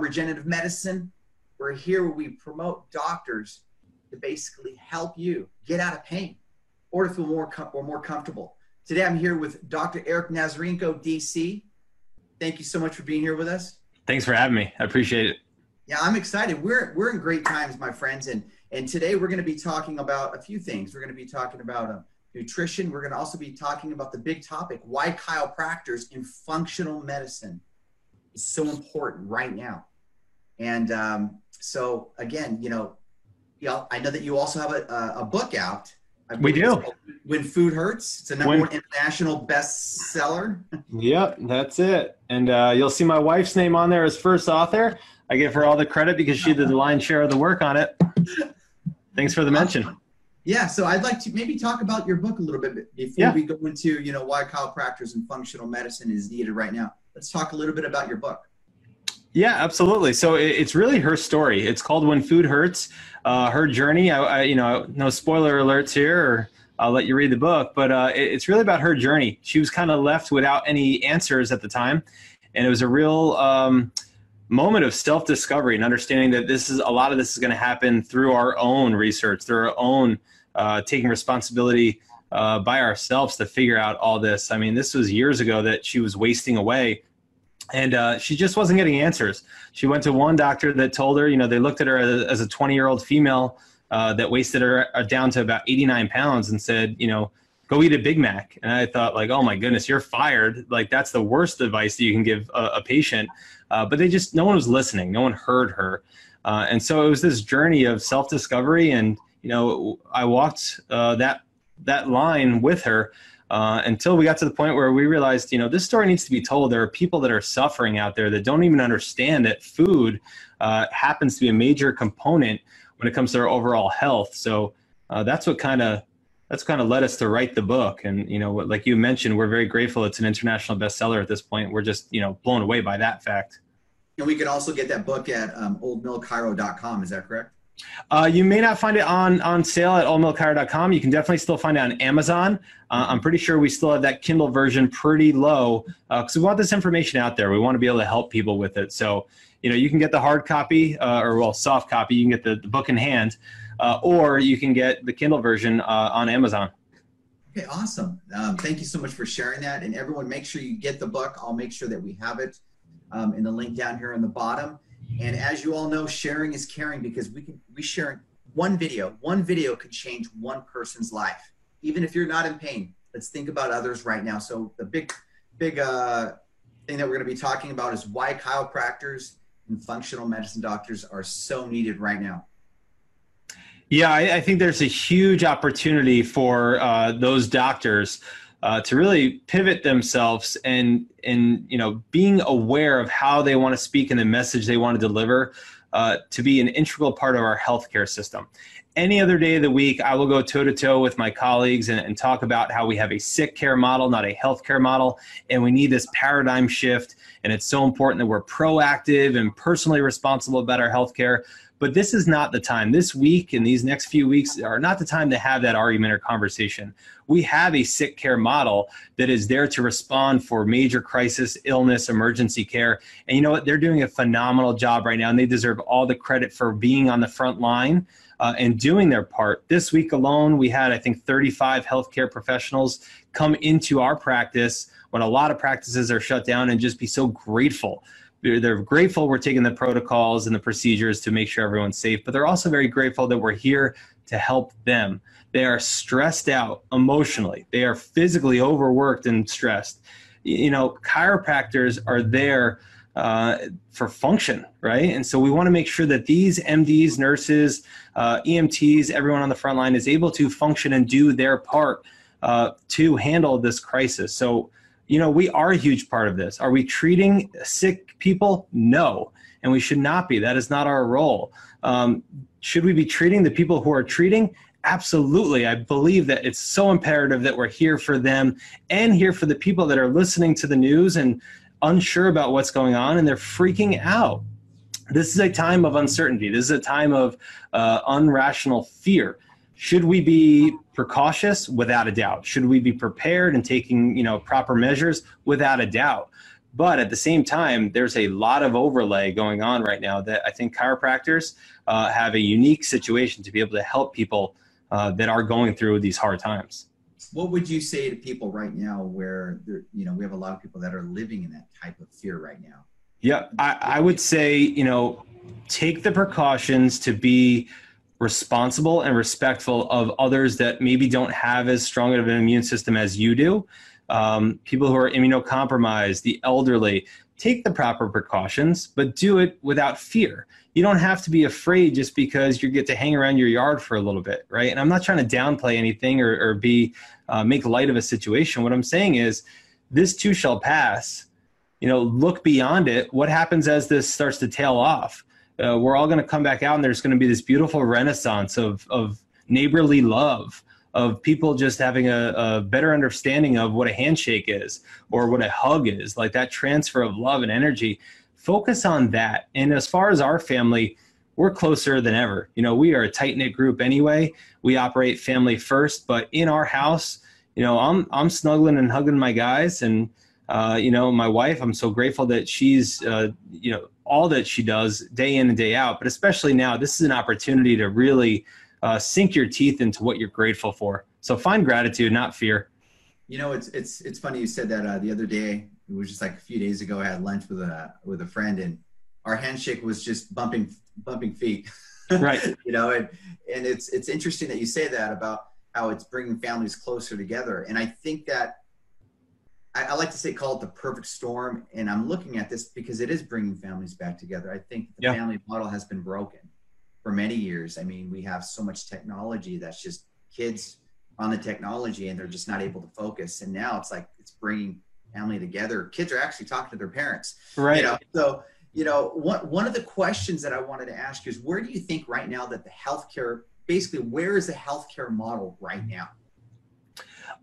Regenerative Medicine. We're here where we promote doctors to basically help you get out of pain or to feel more com- or more comfortable. Today I'm here with Dr. Eric Nazarenko, DC. Thank you so much for being here with us. Thanks for having me. I appreciate it. Yeah, I'm excited. We're we're in great times, my friends, and and today we're going to be talking about a few things. We're going to be talking about uh, nutrition. We're going to also be talking about the big topic: why chiropractors in functional medicine is so important right now. And um, so again, you know, you know, I know that you also have a, a book out. We do. When Food Hurts. It's a number when, one international bestseller. Yep, that's it. And uh, you'll see my wife's name on there as first author. I give her all the credit because she did the lion's share of the work on it. Thanks for the mention. Yeah, so I'd like to maybe talk about your book a little bit before yeah. we go into, you know, why chiropractors and functional medicine is needed right now. Let's talk a little bit about your book. Yeah, absolutely. So it's really her story. It's called When Food Hurts. Uh, her journey. I, I, you know, no spoiler alerts here, or I'll let you read the book. But uh, it's really about her journey. She was kind of left without any answers at the time, and it was a real um, moment of self-discovery and understanding that this is a lot of this is going to happen through our own research, through our own uh, taking responsibility uh, by ourselves to figure out all this. I mean, this was years ago that she was wasting away and uh, she just wasn't getting answers. She went to one doctor that told her, you know, they looked at her as a 20 year old female uh, that wasted her uh, down to about 89 pounds and said, you know, go eat a Big Mac. And I thought, like, oh my goodness, you're fired. Like, that's the worst advice that you can give a, a patient. Uh, but they just, no one was listening. No one heard her. Uh, and so it was this journey of self discovery. And, you know, I walked uh, that, that line with her uh, until we got to the point where we realized, you know, this story needs to be told. There are people that are suffering out there that don't even understand that food uh, happens to be a major component when it comes to their overall health. So uh, that's what kind of that's kind of led us to write the book. And you know, like you mentioned, we're very grateful it's an international bestseller at this point. We're just you know blown away by that fact. And we can also get that book at um, oldmillchiro.com. Is that correct? Uh, you may not find it on, on sale at oldmillchiro.com. You can definitely still find it on Amazon. Uh, I'm pretty sure we still have that Kindle version pretty low because uh, we want this information out there. We want to be able to help people with it. So, you know, you can get the hard copy uh, or, well, soft copy. You can get the, the book in hand uh, or you can get the Kindle version uh, on Amazon. Okay, awesome. Um, thank you so much for sharing that. And everyone, make sure you get the book. I'll make sure that we have it um, in the link down here on the bottom. And as you all know, sharing is caring because we can we share one video. One video could change one person's life, even if you're not in pain. Let's think about others right now. So the big, big uh, thing that we're going to be talking about is why chiropractors and functional medicine doctors are so needed right now. Yeah, I, I think there's a huge opportunity for uh, those doctors uh, to really pivot themselves and and you know being aware of how they want to speak and the message they want to deliver uh, to be an integral part of our healthcare system. Any other day of the week, I will go toe to toe with my colleagues and, and talk about how we have a sick care model, not a healthcare model, and we need this paradigm shift. And it's so important that we're proactive and personally responsible about our healthcare but this is not the time. This week and these next few weeks are not the time to have that argument or conversation. We have a sick care model that is there to respond for major crisis, illness, emergency care. And you know what? They're doing a phenomenal job right now, and they deserve all the credit for being on the front line. Uh, and doing their part. This week alone, we had, I think, 35 healthcare professionals come into our practice when a lot of practices are shut down and just be so grateful they're grateful we're taking the protocols and the procedures to make sure everyone's safe, but they're also very grateful that we're here to help them. They are stressed out emotionally. They are physically overworked and stressed. You know, chiropractors are there uh, for function, right? And so we want to make sure that these MDs, nurses, uh, EMTs, everyone on the front line is able to function and do their part uh, to handle this crisis. So you know, we are a huge part of this. Are we treating sick people? No, and we should not be. That is not our role. Um, should we be treating the people who are treating? Absolutely. I believe that it's so imperative that we're here for them and here for the people that are listening to the news and unsure about what's going on and they're freaking out. This is a time of uncertainty. This is a time of uh, unrational fear. Should we be precautious? Without a doubt. Should we be prepared and taking you know proper measures? Without a doubt. But at the same time, there's a lot of overlay going on right now that I think chiropractors uh, have a unique situation to be able to help people uh, that are going through these hard times. What would you say to people right now where you know we have a lot of people that are living in that type of fear right now? Yeah, I, I would say you know take the precautions to be responsible and respectful of others that maybe don't have as strong of an immune system as you do. Um, people who are immunocompromised, the elderly, take the proper precautions, but do it without fear. You don't have to be afraid just because you get to hang around your yard for a little bit, right? And I'm not trying to downplay anything or, or be uh, make light of a situation. What I'm saying is, this too shall pass. You know, look beyond it. What happens as this starts to tail off? uh, we're all going to come back out and there's going to be this beautiful renaissance of, of neighborly love of people just having a, a, better understanding of what a handshake is or what a hug is like that transfer of love and energy focus on that and as far as our family we're closer than ever you know we are a tight-knit group anyway we operate family first but in our house you know i'm i'm snuggling and hugging my guys and uh, you know my wife i'm so grateful that she's uh, you know all that she does day in and day out. But especially now, this is an opportunity to really uh, sink your teeth into what you're grateful for. So find gratitude, not fear. You know, it's it's it's funny you said that uh, the other day. It was just like a few days ago. I had lunch with a with a friend, and our handshake was just bumping bumping feet. Right. you know, and and it's it's interesting that you say that about how it's bringing families closer together. And I think that I, I, like to say call it the perfect storm. And I'm looking at this because it is bringing families back together. I think the yeah. family model has been broken for many years. I mean, we have so much technology that's just kids on the technology and they're just not able to focus. And now it's like it's bringing family together. Kids are actually talking to their parents. Right. You know? So, you know, one, one of the questions that I wanted to ask you is where do you think right now that the healthcare, basically, where is the healthcare model right now?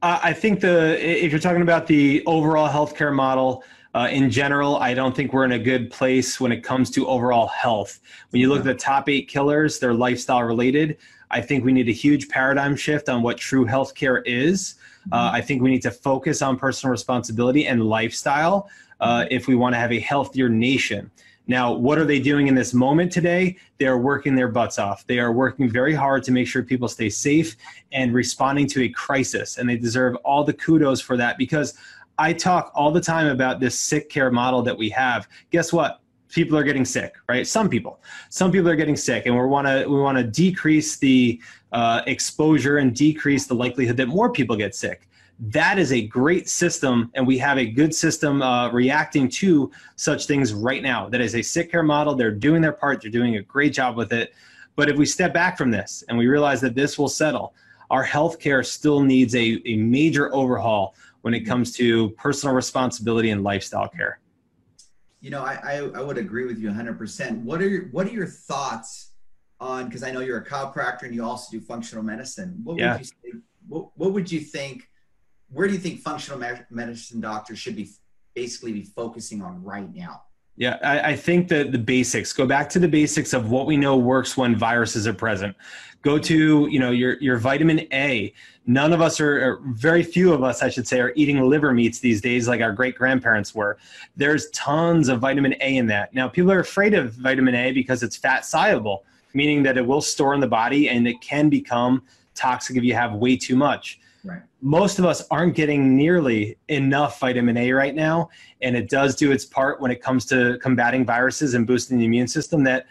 I think the if you're talking about the overall healthcare model uh, in general, I don't think we're in a good place when it comes to overall health. When you look at the top eight killers, they're lifestyle related. I think we need a huge paradigm shift on what true healthcare is. Uh, I think we need to focus on personal responsibility and lifestyle uh, if we want to have a healthier nation. Now, what are they doing in this moment today? They are working their butts off. They are working very hard to make sure people stay safe and responding to a crisis. And they deserve all the kudos for that because I talk all the time about this sick care model that we have. Guess what? People are getting sick, right? Some people, some people are getting sick, and we want to we want to decrease the uh, exposure and decrease the likelihood that more people get sick. That is a great system and we have a good system uh, reacting to such things right now. That is a sick care model. They're doing their part. They're doing a great job with it. But if we step back from this and we realize that this will settle our healthcare still needs a, a major overhaul when it comes to personal responsibility and lifestyle care you know i, I, I would agree with you 100% what are your, what are your thoughts on because i know you're a chiropractor and you also do functional medicine what yeah. would you say, what, what would you think where do you think functional medicine doctors should be basically be focusing on right now? Yeah, I, I, think that the basics go back to the basics of what we know works when viruses are present. Go to you know your your vitamin A. None of us are, very few of us, I should say, are eating liver meats these days like our great grandparents were. There's tons of vitamin A in that. Now people are afraid of vitamin A because it's fat soluble, meaning that it will store in the body and it can become toxic if you have way too much. Right. Most of us aren't getting nearly enough vitamin A right now, and it does do its part when it comes to combating viruses and boosting the immune system. That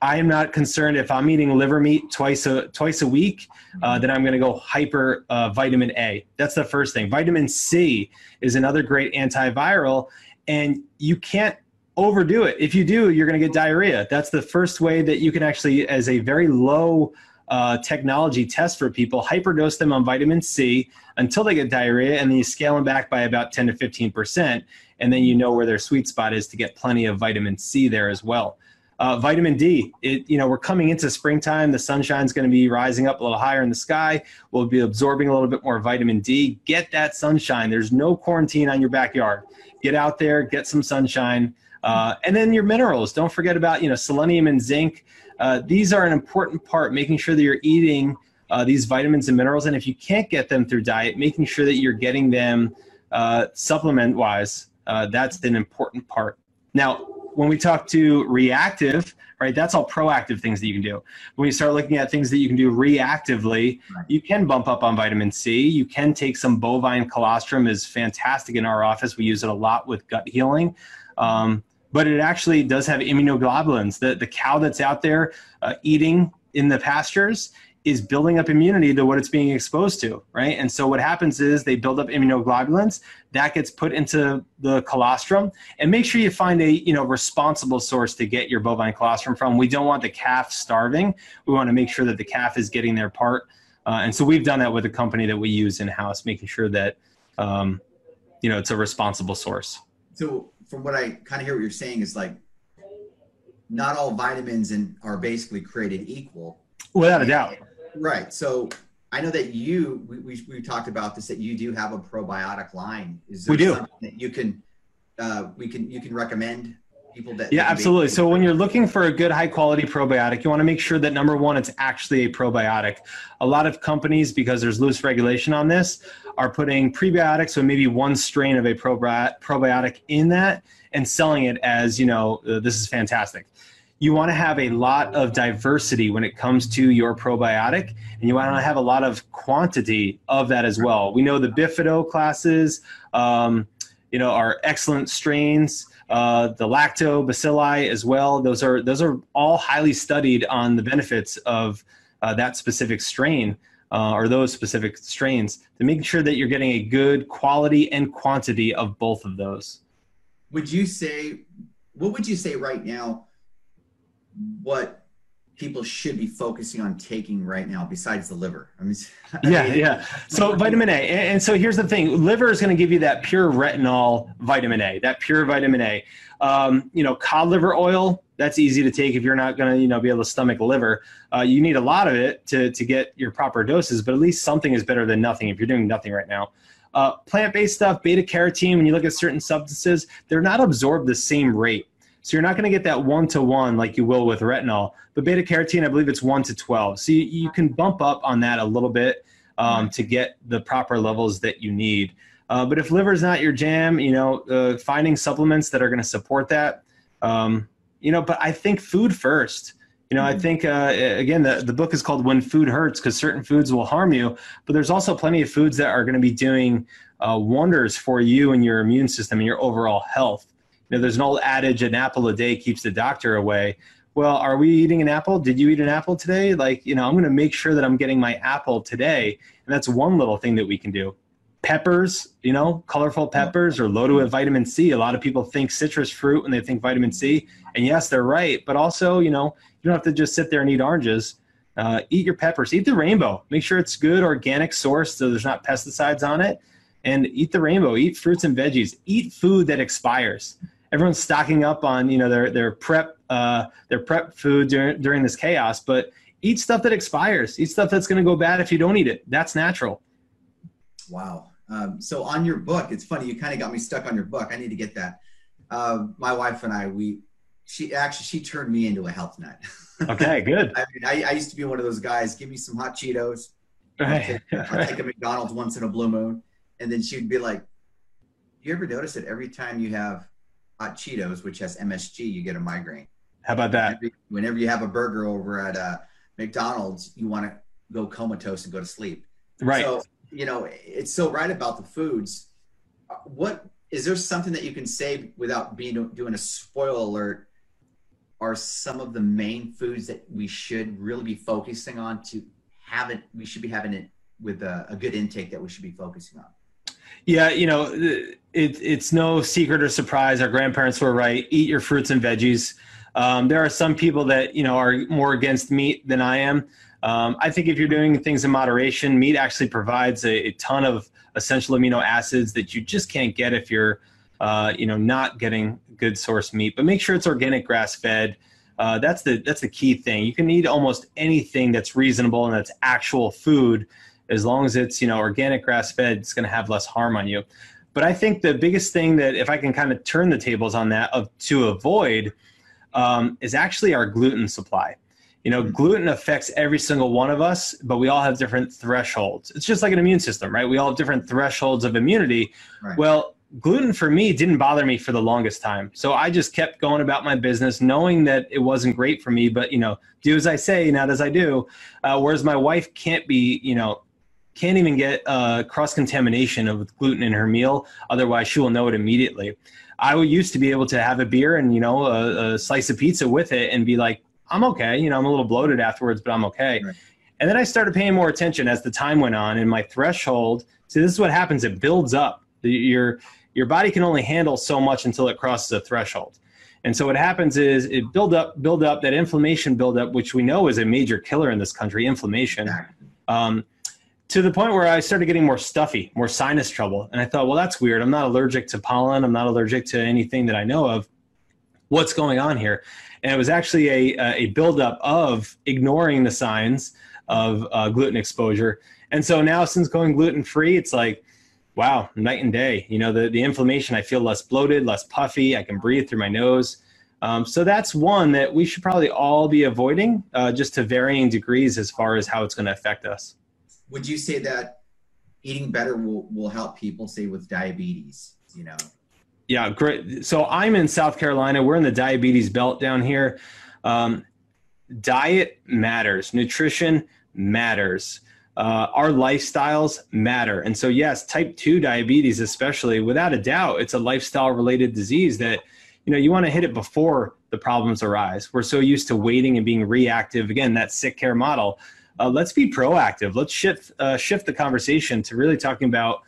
I am not concerned if I'm eating liver meat twice a twice a week, uh, then I'm going to go hyper uh, vitamin A. That's the first thing. Vitamin C is another great antiviral, and you can't overdo it. If you do, you're going to get diarrhea. That's the first way that you can actually, as a very low uh, technology test for people, hyperdose them on vitamin C until they get diarrhea, and then you scale them back by about 10 to 15 percent, and then you know where their sweet spot is to get plenty of vitamin C there as well. Uh, vitamin D, it, you know, we're coming into springtime. The sunshine's going to be rising up a little higher in the sky. We'll be absorbing a little bit more vitamin D. Get that sunshine. There's no quarantine on your backyard. Get out there, get some sunshine. Uh, and then your minerals. Don't forget about you know selenium and zinc. Uh, these are an important part, making sure that you're eating uh, these vitamins and minerals. And if you can't get them through diet, making sure that you're getting them uh, supplement wise uh, that's an important part. Now, when we talk to reactive, right, that's all proactive things that you can do. When you start looking at things that you can do reactively, you can bump up on vitamin C. You can take some bovine colostrum is fantastic in our office. We use it a lot with gut healing. Um, but it actually does have immunoglobulins. The, the cow that's out there uh, eating in the pastures is building up immunity to what it's being exposed to, right? And so what happens is they build up immunoglobulins that gets put into the colostrum, and make sure you find a you know responsible source to get your bovine colostrum from. We don't want the calf starving. We want to make sure that the calf is getting their part, uh, and so we've done that with a company that we use in house, making sure that um, you know it's a responsible source. So from what I kind of hear what you're saying is like not all vitamins and are basically created equal. Without a doubt. Right. So I know that you we, we, we, talked about this that you do have a probiotic line. Is there we do. something that you can uh, we can you can recommend people that Yeah, absolutely. So when you're looking for a good high quality probiotic, you want to make sure that number 1 it's actually a probiotic. A lot of companies because there's loose regulation on this are putting prebiotics so maybe one strain of a probiotic in that and selling it as, you know, uh, this is fantastic you want to have a lot of diversity when it comes to your probiotic, and you want to have a lot of quantity of that as well. We know the Bifido classes, um, you know, are excellent strains. Uh, the lactobacilli as well. Those are those are all highly studied on the benefits of uh, that specific strain uh, or those specific strains to make sure that you're getting a good quality and quantity of both of those. Would you say? What would you say right now? what people should be focusing on taking right now besides the liver? I mean, yeah, yeah. So vitamin A, and so here's the thing: liver is going to give you that pure retinol vitamin A, that pure vitamin A. Um, you know, cod liver oil. That's easy to take if you're not going to, you know, be able to stomach liver. Uh, you need a lot of it to to get your proper doses, but at least something is better than nothing if you're doing nothing right now. Uh, plant-based stuff, beta carotene. When you look at certain substances, they're not absorbed the same rate. So you're not going to get that one to one like you will with retinol. But beta carotene, I believe it's one to 12. So you, you can bump up on that a little bit um, to get the proper levels that you need. Uh, but if liver is not your jam, you know, uh, finding supplements that are going to support that, um, you know, but I think food first. You know, I mm-hmm. think uh, again the, the book is called "When Food Hurts" because certain foods will harm you, but there's also plenty of foods that are going to be doing uh, wonders for you and your immune system and your overall health you know, there's an old adage, an apple a day keeps the doctor away. Well, are we eating an apple? Did you eat an apple today? Like, you know, I'm going to make sure that I'm getting my apple today. And that's one little thing that we can do. Peppers, you know, colorful peppers are loaded with vitamin C. A lot of people think citrus fruit when they think vitamin C. And yes, they're right. But also, you know, you don't have to just sit there and eat oranges. Uh, eat your peppers. Eat the rainbow. Make sure it's good organic source so there's not pesticides on it. And eat the rainbow. Eat fruits and veggies. Eat food that expires everyone's stocking up on you know their their prep uh, their prep food during during this chaos. But eat stuff that expires. Eat stuff that's going to go bad if you don't eat it. That's natural. Wow. Um, so on your book, it's funny. You kind of got me stuck on your book. I need to get that. Uh, my wife and I, we she actually she turned me into a health nut. Okay, good. I mean, I, I, used to be one of those guys. Give me some hot Cheetos. Right. I'll take, I'll take a McDonald's once in a blue moon, and then she'd be like, "You ever notice that every time you have hot Cheetos, which has MSG, you get a migraine. How about that? Whenever, whenever you have a burger over at uh, McDonald's, you want to go comatose and go to sleep. Right. So, you know, it's so right about the foods. Uh, what is there something that you can say without being doing a spoil alert? Are some of the main foods that we should really be focusing on to have it? We should be having it with a, a good intake that we should be focusing on. Yeah, you know, it, it's no secret or surprise. Our grandparents were right. Eat your fruits and veggies. Um, there are some people that you know are more against meat than I am. Um, I think if you're doing things in moderation, meat actually provides a, a, ton of essential amino acids that you just can't get if you're, uh, you know, not getting good source meat. But make sure it's organic, grass fed. Uh, that's the that's the key thing. You can eat almost anything that's reasonable and that's actual food as long as it's you know organic grass fed it's going to have less harm on you but i think the biggest thing that if i can kind of turn the tables on that of to avoid um, is actually our gluten supply you know gluten affects every single one of us but we all have different thresholds it's just like an immune system right we all have different thresholds of immunity right. well gluten for me didn't bother me for the longest time. So I just kept going about my business, knowing that it wasn't great for me, but you know, do as I say, not as I do. Uh, whereas my wife can't be, you know, can't even get uh, cross contamination of gluten in her meal. Otherwise, she will know it immediately. I would used to be able to have a beer and you know a, a, slice of pizza with it and be like, I'm okay. You know, I'm a little bloated afterwards, but I'm okay. Right. And then I started paying more attention as the time went on, and my threshold. See, this is what happens. It builds up. Your your body can only handle so much until it crosses a threshold. And so what happens is it build up, build up that inflammation build up, which we know is a major killer in this country, inflammation. Um, to the point where I started getting more stuffy, more sinus trouble. And I thought, well, that's weird. I'm not allergic to pollen. I'm not allergic to anything that I know of. What's going on here? And it was actually a, a buildup of ignoring the signs of uh, gluten exposure. And so now, since going gluten free, it's like, wow, night and day. You know, the, the inflammation, I feel less bloated, less puffy. I can breathe through my nose. Um, so that's one that we should probably all be avoiding, uh, just to varying degrees as far as how it's going to affect us would you say that eating better will, will help people say with diabetes you know? Yeah great. So i'm in south carolina. We're in the diabetes belt down here. Um, diet matters. Nutrition matters. Uh, our lifestyles matter. And so yes type 2 diabetes especially without a doubt it's a lifestyle related disease that you know you want to hit it before the problems arise. We're so used to waiting and being reactive. Again that sick care model uh, let's be proactive. Let's shift uh, shift the conversation to really talking about,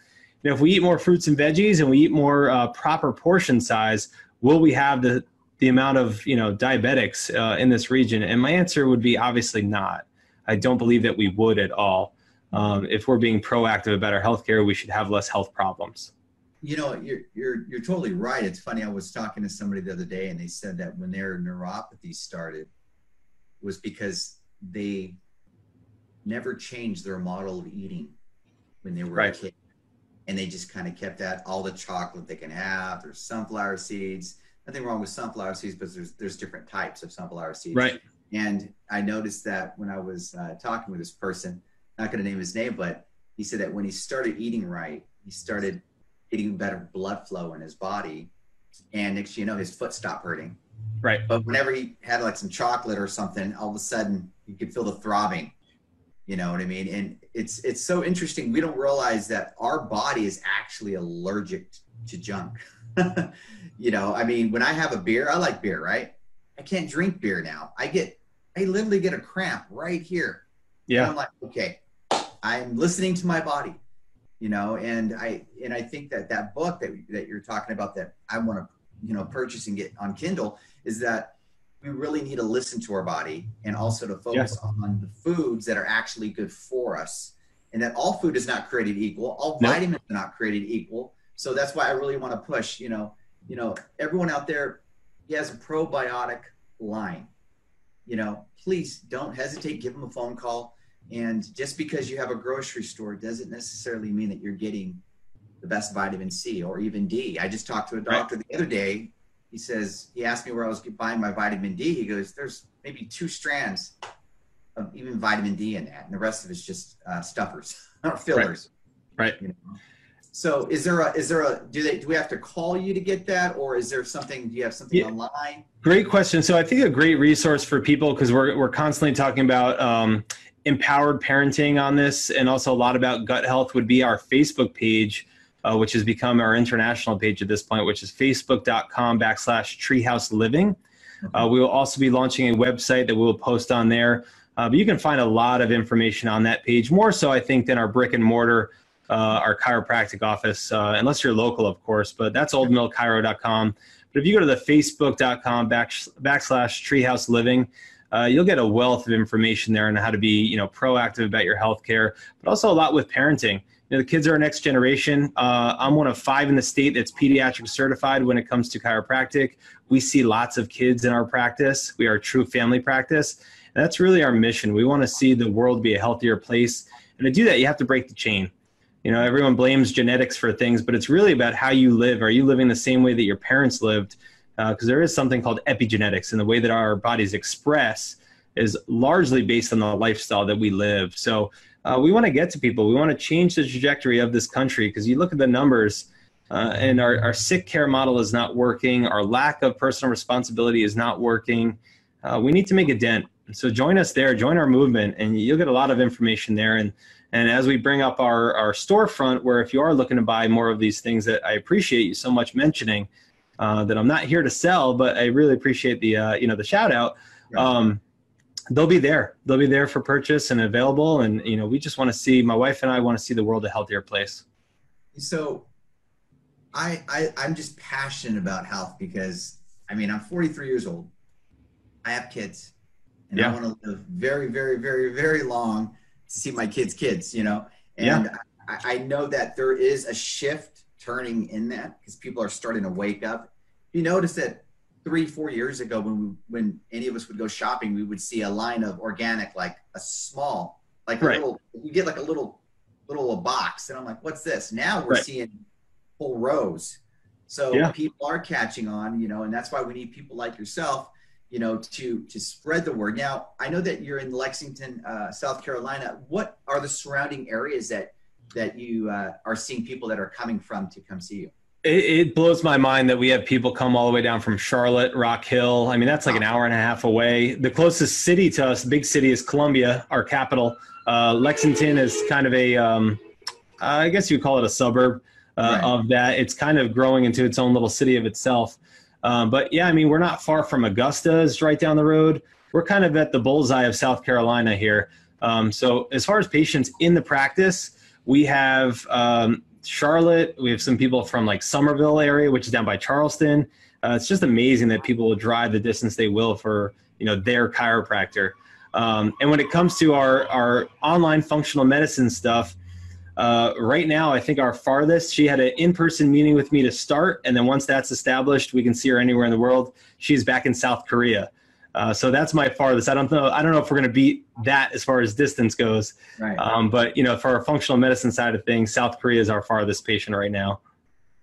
you know, if we eat more fruits and veggies and we eat more uh, proper portion size, will we have the the amount of you know diabetics uh, in this region? And my answer would be obviously not. I don't believe that we would at all. Um, if we're being proactive about our healthcare, we should have less health problems. You know, you're you're you're totally right. It's funny. I was talking to somebody the other day, and they said that when their neuropathy started, was because they never changed their model of eating when they were right. a kid. And they just kind of kept that all the chocolate they can have. There's sunflower seeds. Nothing wrong with sunflower seeds, but there's there's different types of sunflower seeds. Right. And I noticed that when I was uh, talking with this person, not going to name his name, but he said that when he started eating right, he started getting better blood flow in his body, and next you know, his foot stopped hurting. Right. But whenever he had like some chocolate or something, all of a sudden you could feel the throbbing you know what i mean? And it's it's so interesting we don't realize that our body is actually allergic to junk. You know i mean when i have a beer i like beer right? I can't drink beer now. I get i literally get a cramp right here. Yeah. And i'm like okay i'm listening to my body you know and i and i think that that book that that you're talking about that i want to you know purchase and get on kindle is that we really need to listen to our body and also to focus yes. on the foods that are actually good for us and that all food is not created equal all nope. vitamins are not created equal so that's why i really want to push you know you know everyone out there he has a probiotic line you know please don't hesitate give them a phone call and just because you have a grocery store doesn't necessarily mean that you're getting the best vitamin c or even d i just talked to a doctor right. the other day he says he asked me where I was buying my vitamin D. He goes, "There's maybe two strands of even vitamin D in that, and the rest of it's just uh, stuffers or fillers." Right. right. You know? So is there a is there a do they do we have to call you to get that or is there something do you have something yeah. online? Great question. So I think a great resource for people because we're we're constantly talking about um, empowered parenting on this and also a lot about gut health would be our Facebook page uh, which has become our international page at this point, which is facebook.com backslash treehouse living. Uh, we will also be launching a website that we will post on there. Uh, but you can find a lot of information on that page, more so, I think, than our brick and mortar, uh, our chiropractic office, uh, unless you're local, of course. But that's oldmillchiro.com. But if you go to the facebook.com back, backslash treehouse living, uh, you'll get a wealth of information there on how to be, you know, proactive about your health care, but also a lot with parenting know, the kids are our next generation. Uh, I'm one of five in the state that's pediatric certified when it comes to chiropractic. We see lots of kids in our practice. We are a true family practice. And that's really our mission. We want to see the world be a healthier place. And to do that, you have to break the chain. You know, everyone blames genetics for things, but it's really about how you live. Are you living the same way that your parents lived? Because uh, there is something called epigenetics, and the way that our bodies express is largely based on the lifestyle that we live. So uh, we want to get to people. We want to change the trajectory of this country because you look at the numbers. uh, and our, our sick care model is not working. Our lack of personal responsibility is not working. Uh, we need to make a dent. So join us there, join our movement, and you'll get a lot of information there. And and as we bring up our our storefront, where if you are looking to buy more of these things that I appreciate you so much mentioning, uh, that I'm not here to sell, but I really appreciate the uh, you know the shout out. Um, they'll be there. They'll be there for purchase and available. And you know, we just want to see my wife and I want to see the world a healthier place. So, I, I I'm just passionate about health because I mean I'm 43 years old. I have kids, and yeah. I want to live very, very, very, very long to see my kids' kids. You know, and yeah. I, I know that there is a shift turning in that because people are starting to wake up. You notice that three, four years ago, when we, when any of us would go shopping, we would see a line of organic, like a small, like a right. little. You get like a little, little a box, and I'm like, "What's this?" Now we're right. seeing whole rows. So yeah. people are catching on, you know, and that's why we need people like yourself, you know, to to spread the word. Now, I know that you're in Lexington, uh, South Carolina. What are the surrounding areas that that you uh, are seeing people that are coming from to come see you? It, it, blows my mind that we have people come all the way down from Charlotte, Rock Hill. I mean, that's like an hour and a half away. The closest city to us, big city, is Columbia, our capital. Uh, Lexington is kind of a, um, I guess you would call it a suburb uh, right. of that. It's kind of growing into its own little city of itself. Um, but yeah, I mean, we're not far from Augusta, is right down the road. We're kind of at the bullseye of South Carolina here. Um, so as far as patients in the practice, we have um, Charlotte. We have some people from like Summerville area, which is down by Charleston. Uh, it's just amazing that people will drive the distance they will for you know their chiropractor. Um, and when it comes to our our online functional medicine stuff, uh, right now I think our farthest she had an in person meeting with me to start, and then once that's established, we can see her anywhere in the world. She's back in South Korea. Uh, so that's my farthest. I don't know. I don't know if we're going to beat that as far as distance goes. Right. Um, but you know, for our functional medicine side of things, South Korea is our farthest patient right now.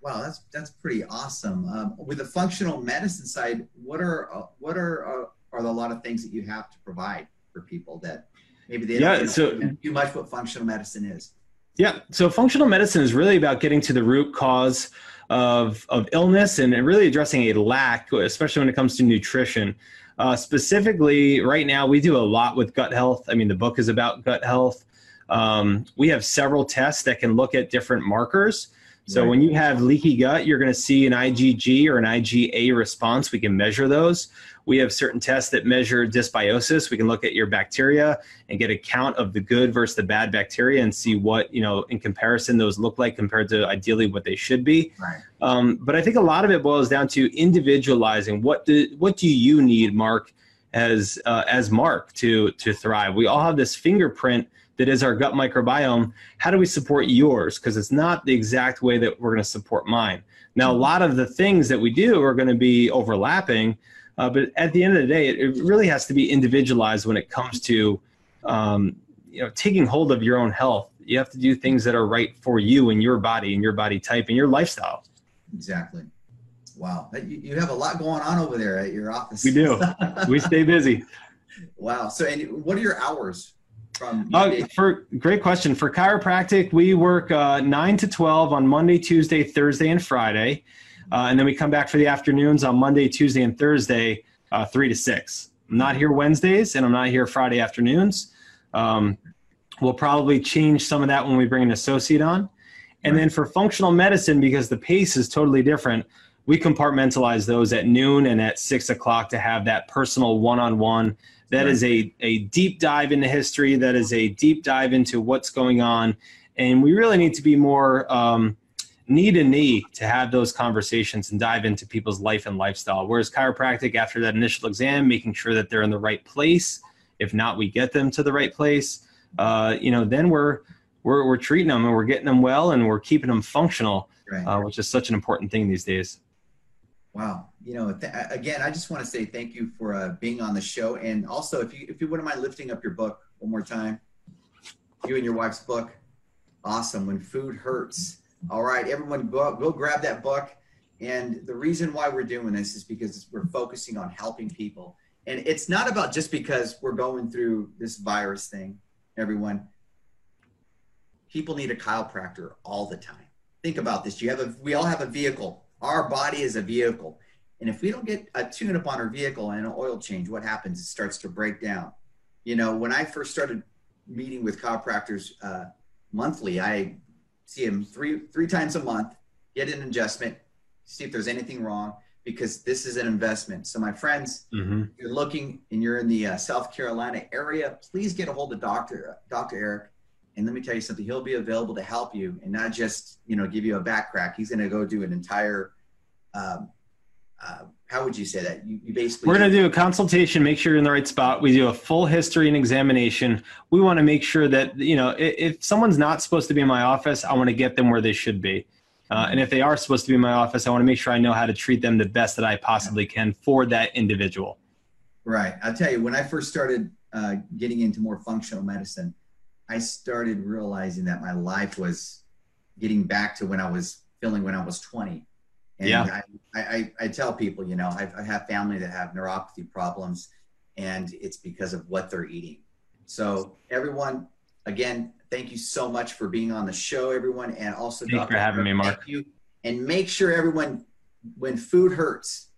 Wow, that's that's pretty awesome. Um, with the functional medicine side, what are uh, what are uh, are the, a lot of things that you have to provide for people that maybe they don't yeah, so, too much what functional medicine is? Yeah, so functional medicine is really about getting to the root cause of of illness and really addressing a lack, especially when it comes to nutrition. Uh, specifically, right now, we do a lot with gut health. I mean, the book is about gut health. Um, we have several tests that can look at different markers. So right. when you have leaky gut, you're going to see an IgG or an IgA response. We can measure those. We have certain tests that measure dysbiosis. We can look at your bacteria and get a count of the good versus the bad bacteria and see what, you know, in comparison those look like compared to ideally what they should be. Right. Um, but I think a lot of it boils down to individualizing. What do what do you need, Mark, as uh, as Mark to to thrive? We all have this fingerprint that is our gut microbiome. How do we support yours? Because it's not the exact way that we're going to support mine. Now, a lot of the things that we do are going to be overlapping, uh, but at the end of the day, it, it, really has to be individualized when it comes to um, you know taking hold of your own health. You have to do things that are right for you and your body and your body type and your lifestyle. Exactly. Wow, you, have a lot going on over there at your office. We do. we stay busy. Wow. So, and what are your hours? From uh, for great question for chiropractic, we work uh, nine to twelve on Monday, Tuesday, Thursday, and Friday. Uh, and then we come back for the afternoons on Monday, Tuesday, and Thursday, uh, three to six. I'm not here Wednesdays, and I'm not here Friday afternoons. Um, we'll probably change some of that when we bring an associate on. And right. then for functional medicine, because the pace is totally different, we compartmentalize those at noon and at six o'clock to have that personal one on one. That right. is a, a deep dive into history, that is a deep dive into what's going on. And we really need to be more um, knee to knee to have those conversations and dive into people's life and lifestyle. Whereas chiropractic, after that initial exam, making sure that they're in the right place. If not, we get them to the right place. Uh, you know, then we're we're we're treating them and we're getting them well and we're keeping them functional, right. uh, which is such an important thing these days. Wow, you know, th- again, I just want to say thank you for uh, being on the show, and also if you if you wouldn't mind lifting up your book one more time, you and your wife's book, awesome. When food hurts all right, everyone, go go grab that book. And the reason why we're doing this is because we're focusing on helping people. And it's not about just because we're going through this virus thing, everyone. People need a chiropractor all the time. think about this. You have a, we all have a vehicle. Our body is a vehicle. And if we don't get a tune up on our vehicle and an oil change, what happens? It starts to break down. You know, when I first started meeting with chiropractors uh, monthly, I see him three three times a month, get an adjustment, see if there's anything wrong, because this is an investment. So, my friends, mm-hmm. you're looking and you're in the uh, South Carolina area, please get a hold of Doctor Doctor Eric. And let me tell you something, he'll be available to help you and not just, you know, give you a back crack. He's going to go do an entire um, uh, how would you say that? You, you basically we're going to do a consultation, make sure you're in the right spot. We do a full history and examination. We want to make sure that you know if, if someone's not supposed to be in my office, I want to get them where they should be. Uh, and if they are supposed to be in my office, I want to make sure I know how to treat them the best that I possibly can for that individual. Right. I'll tell you, when I first started uh, getting into more functional medicine, I started realizing that my life was getting back to when I was feeling when I was 20 and yeah. I, I, I, tell people, you know, I, I have family that have neuropathy problems, and it's because of what they're eating. So, everyone, again, thank you so much for being on the show, everyone, and also thank you for having me, Mark. You. And make sure everyone, when food hurts,